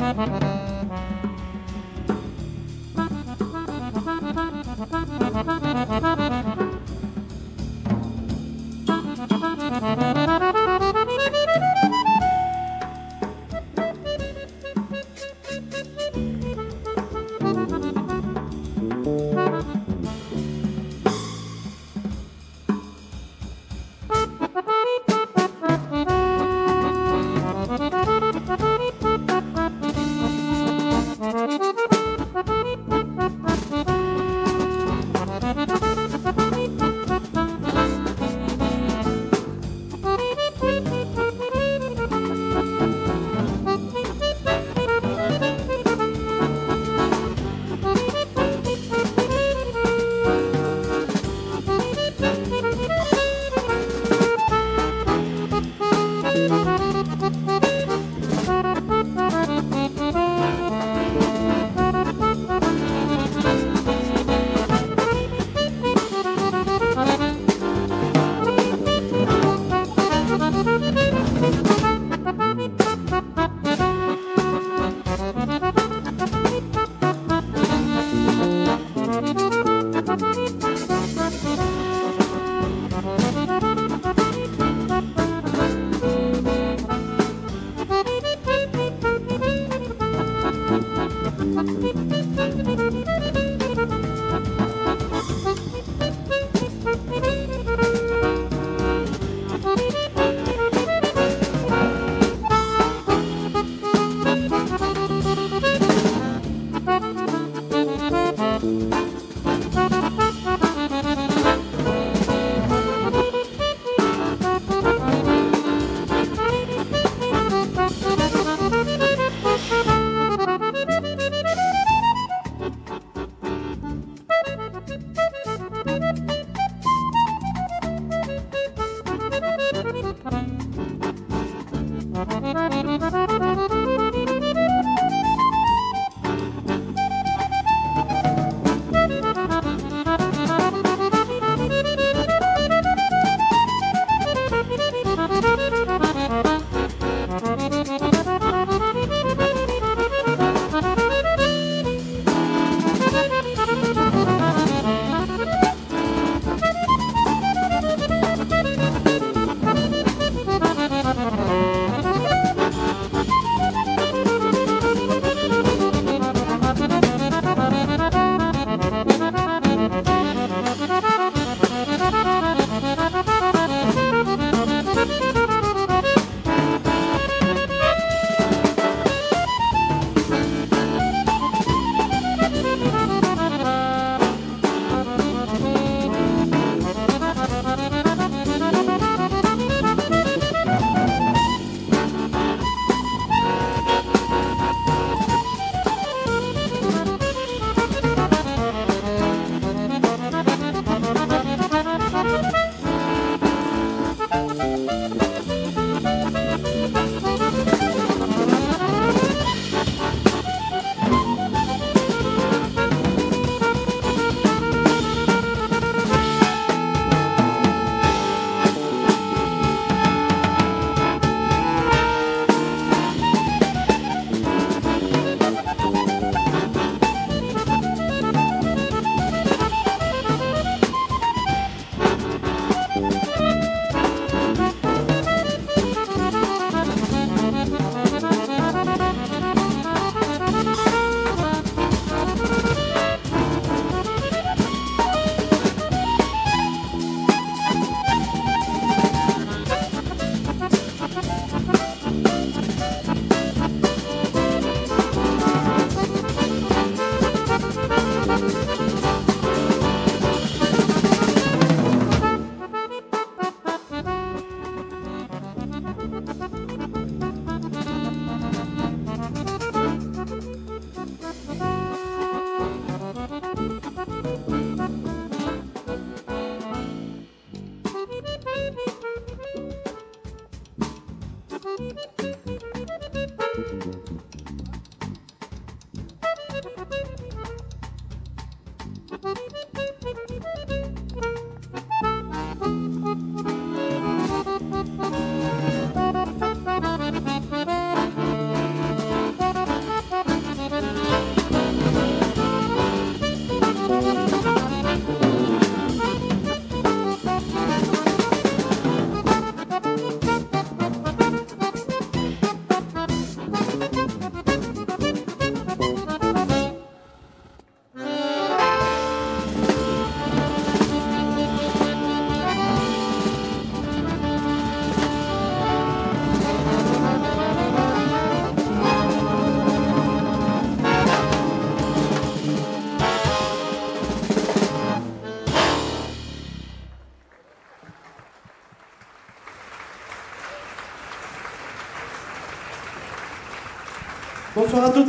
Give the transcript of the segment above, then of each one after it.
Música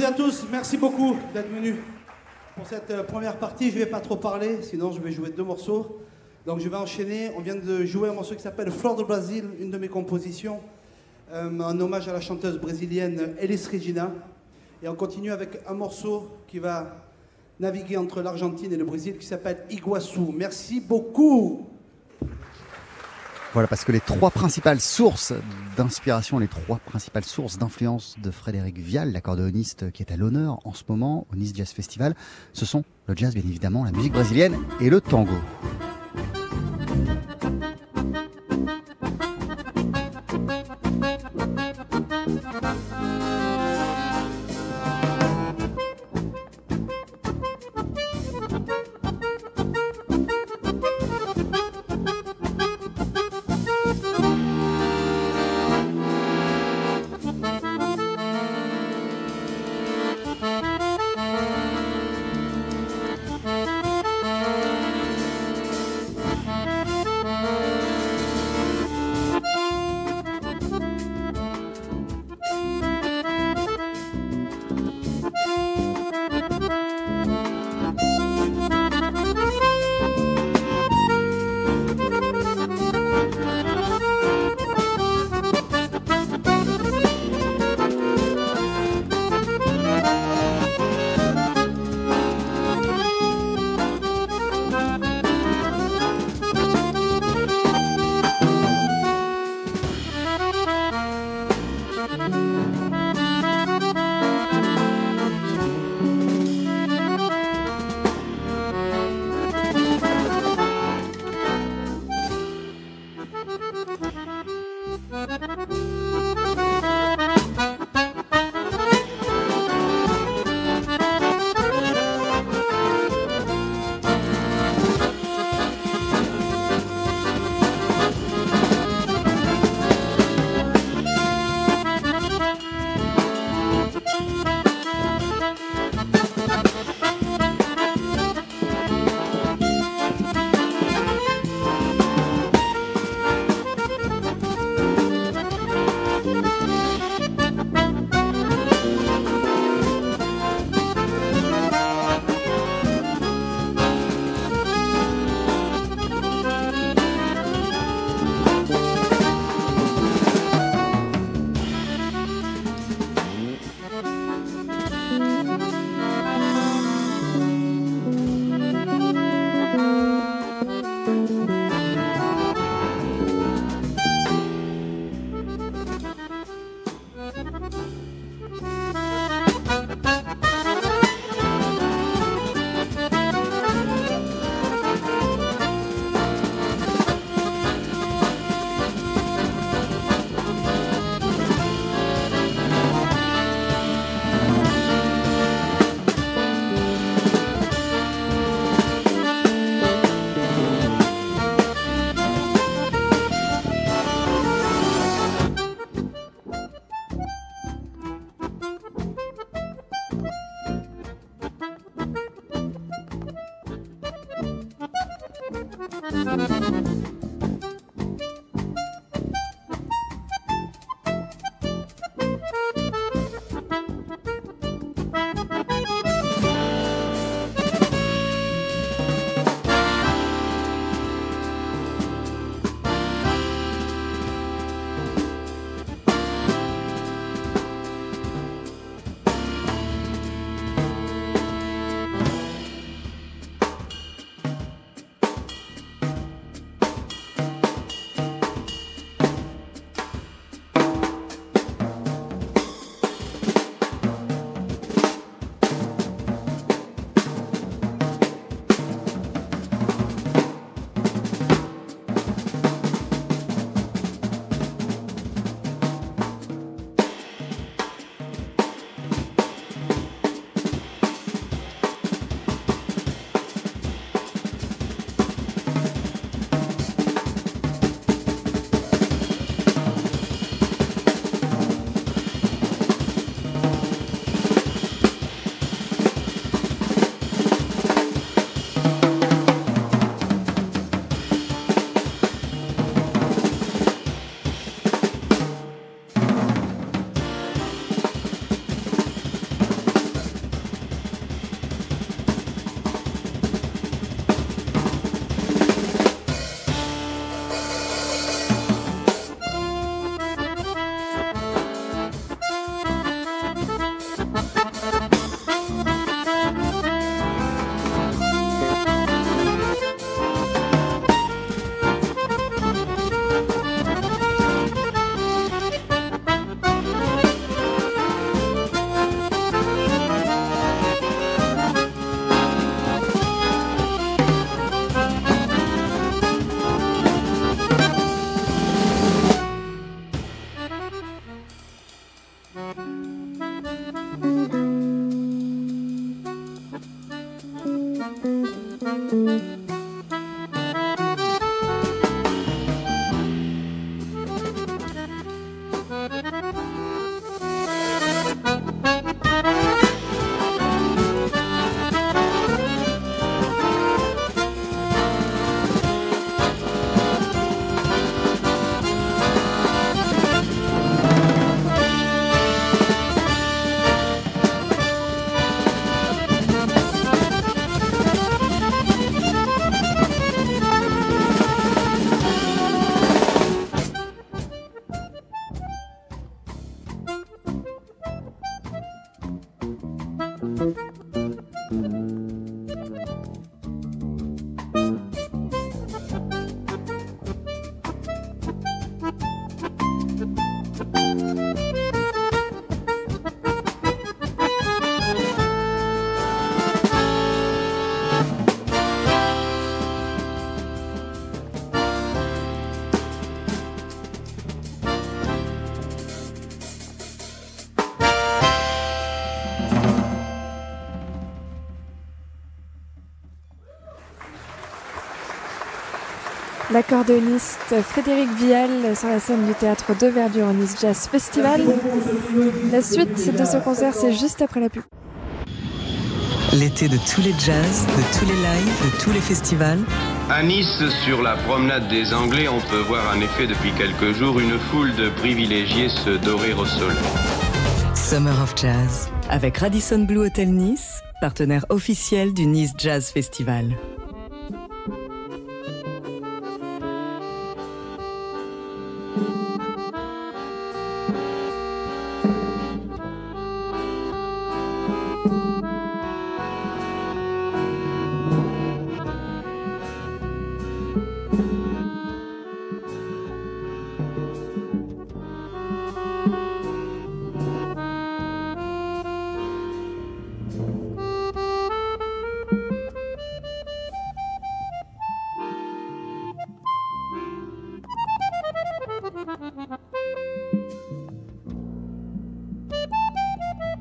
Bonsoir à tous. Merci beaucoup d'être venus pour cette euh, première partie. Je ne vais pas trop parler, sinon je vais jouer deux morceaux. Donc je vais enchaîner. On vient de jouer un morceau qui s'appelle Fleur de Brésil, une de mes compositions, euh, en hommage à la chanteuse brésilienne Elis Regina. Et on continue avec un morceau qui va naviguer entre l'Argentine et le Brésil qui s'appelle Iguaçu. Merci beaucoup. Voilà, parce que les trois principales sources d'inspiration, les trois principales sources d'influence de Frédéric Vial, l'accordéoniste qui est à l'honneur en ce moment au Nice Jazz Festival, ce sont le jazz bien évidemment, la musique brésilienne et le tango. L'accordéoniste Frédéric Vial sur la scène du théâtre de Verdure au Nice Jazz Festival. La suite de ce concert, c'est juste après la pub. L'été de tous les jazz, de tous les lives, de tous les festivals. À Nice, sur la promenade des Anglais, on peut voir en effet depuis quelques jours une foule de privilégiés se dorer au soleil. Summer of Jazz, avec Radisson Blue Hotel Nice, partenaire officiel du Nice Jazz Festival.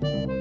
Bye.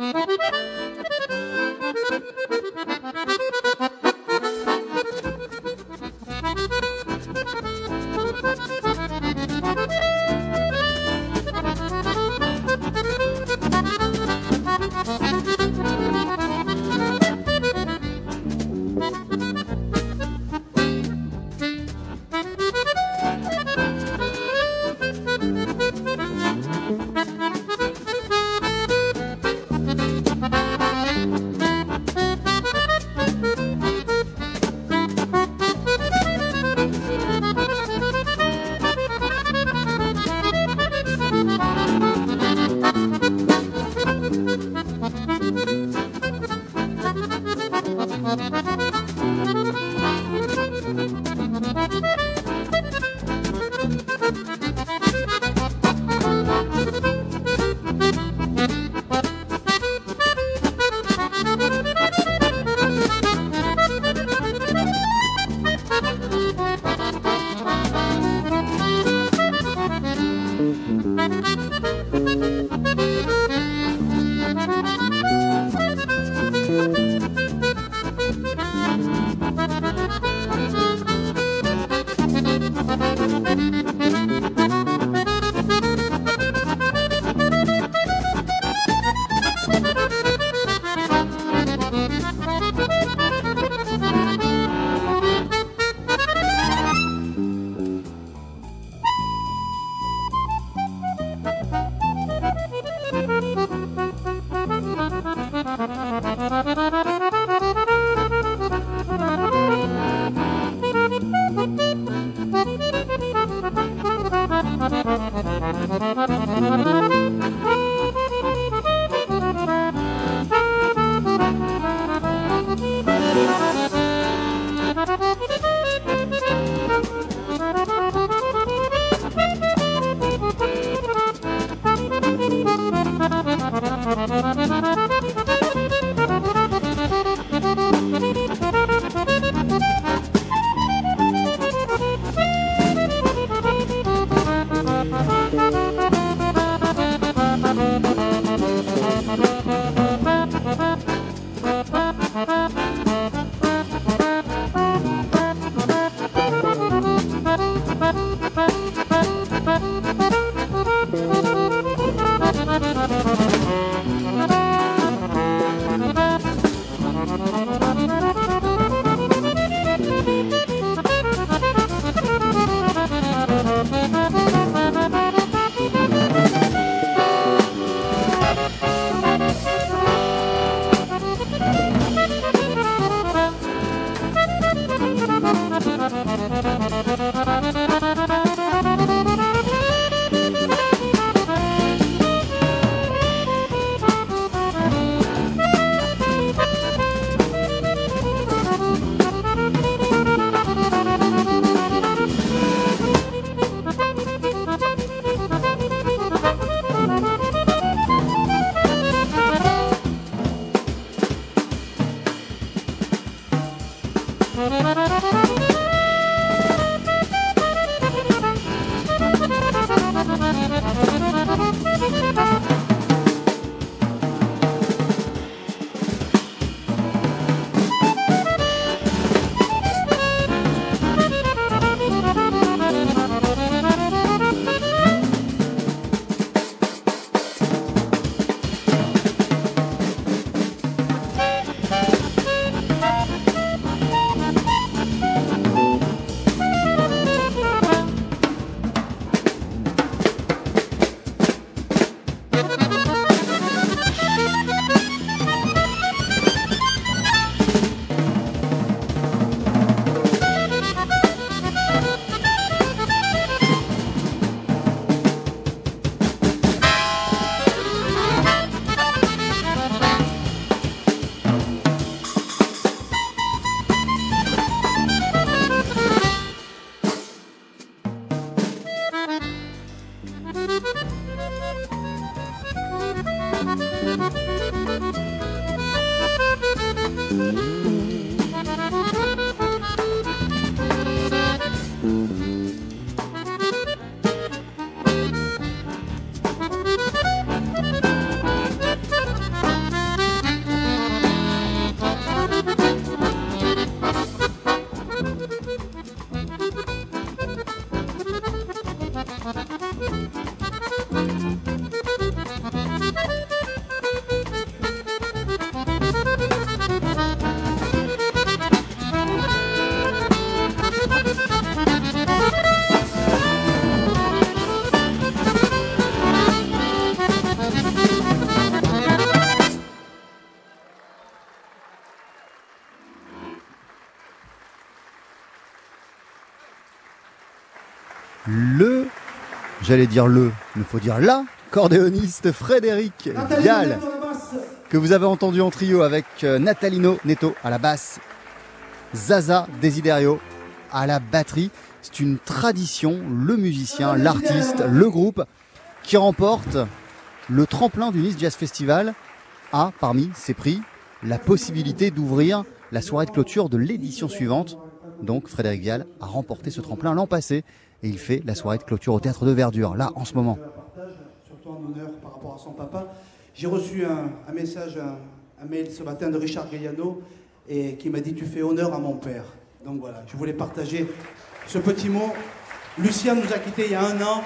Thank you. J'allais dire le, il faut dire la, cordéoniste Frédéric Vial, que vous avez entendu en trio avec euh, Natalino Neto à la basse, Zaza Desiderio à la batterie. C'est une tradition, le musicien, l'artiste, le groupe qui remporte le tremplin du Nice Jazz Festival a parmi ses prix la possibilité d'ouvrir la soirée de clôture de l'édition suivante. Donc Frédéric Vial a remporté ce tremplin l'an passé et il fait la soirée de clôture au théâtre de Verdure, là en ce moment. Surtout en honneur par rapport à son papa. J'ai reçu un, message, un, mail ce matin de Richard Gaiano et qui m'a dit Tu fais honneur à mon père. Donc voilà, je voulais partager ce petit mot. Lucien nous a quittés il y a un an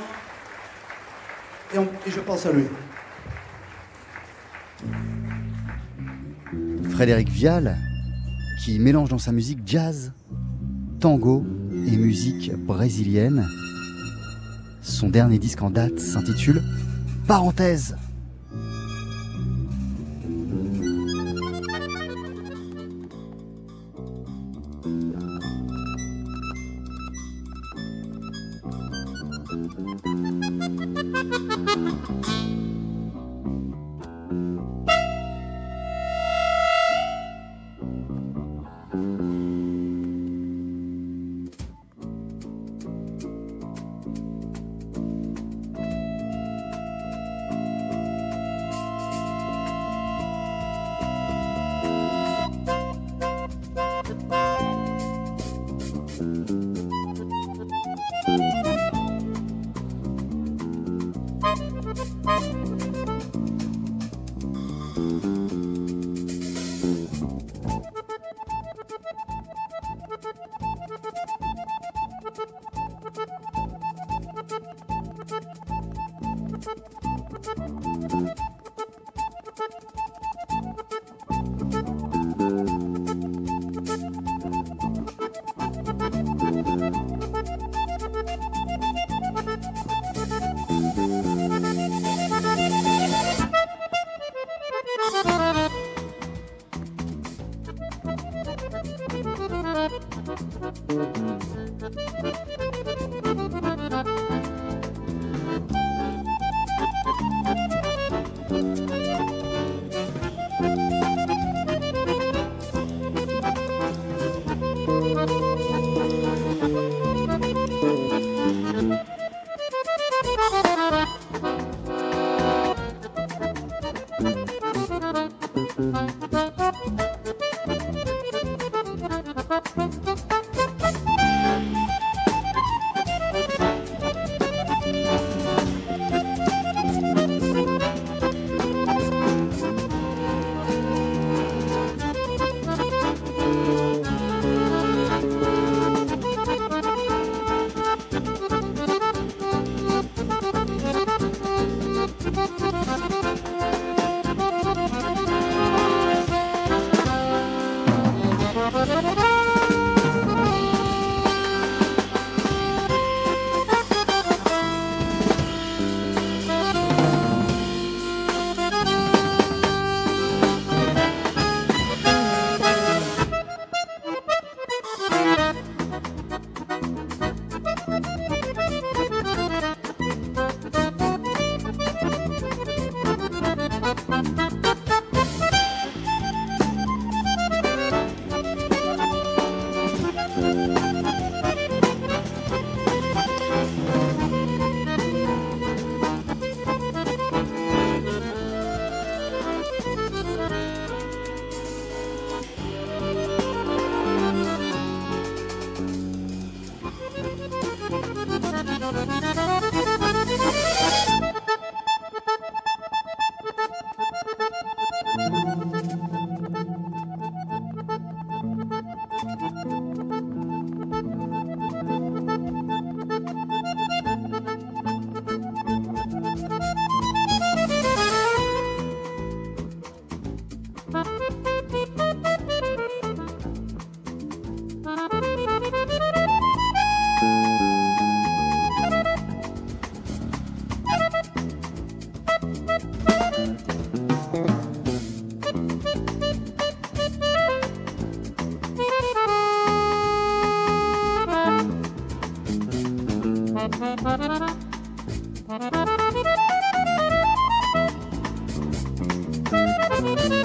et, et je pense à lui. Frédéric Vial, qui mélange dans sa musique jazz, tango et musique brésilienne. Son dernier disque en date s'intitule Parenthèse. Mm-hmm. Un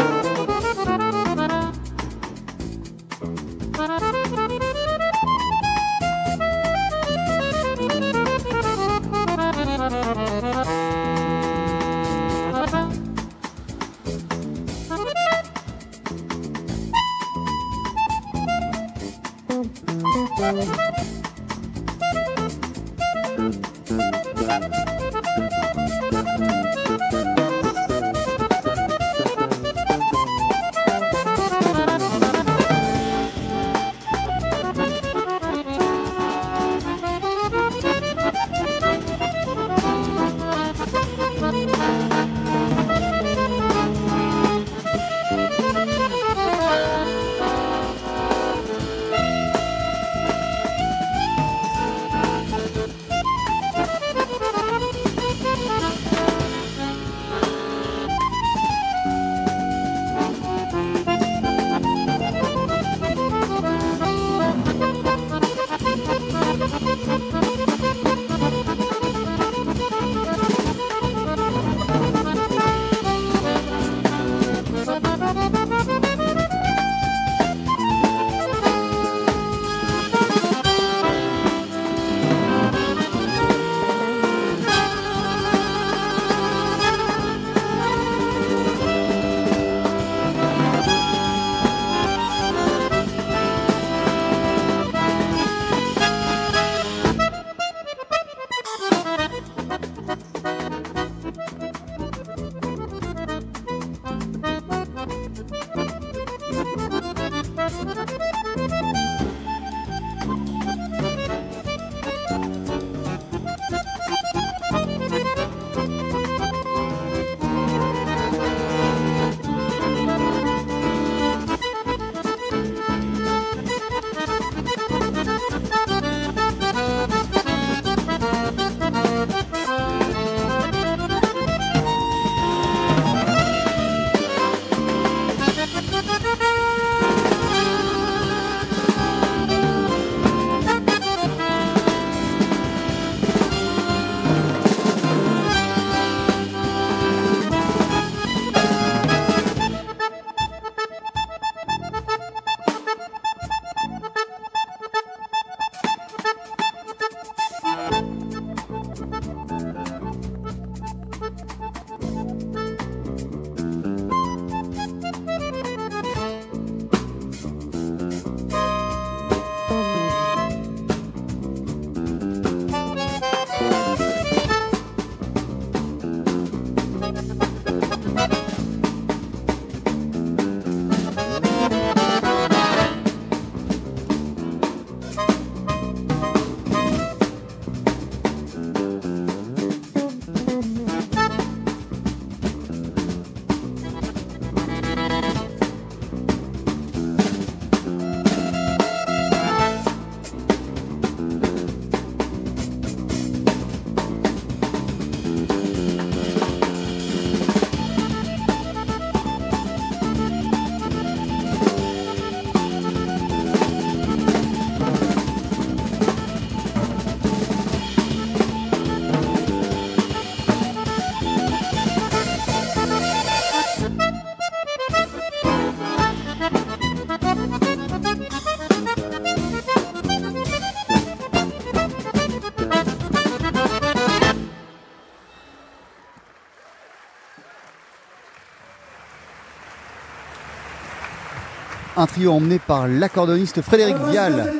trio emmené par l'accordoniste Frédéric Vial.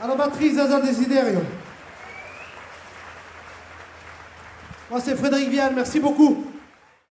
À la batterie, Zaza Desiderio. Moi, c'est Frédéric Vial, merci beaucoup.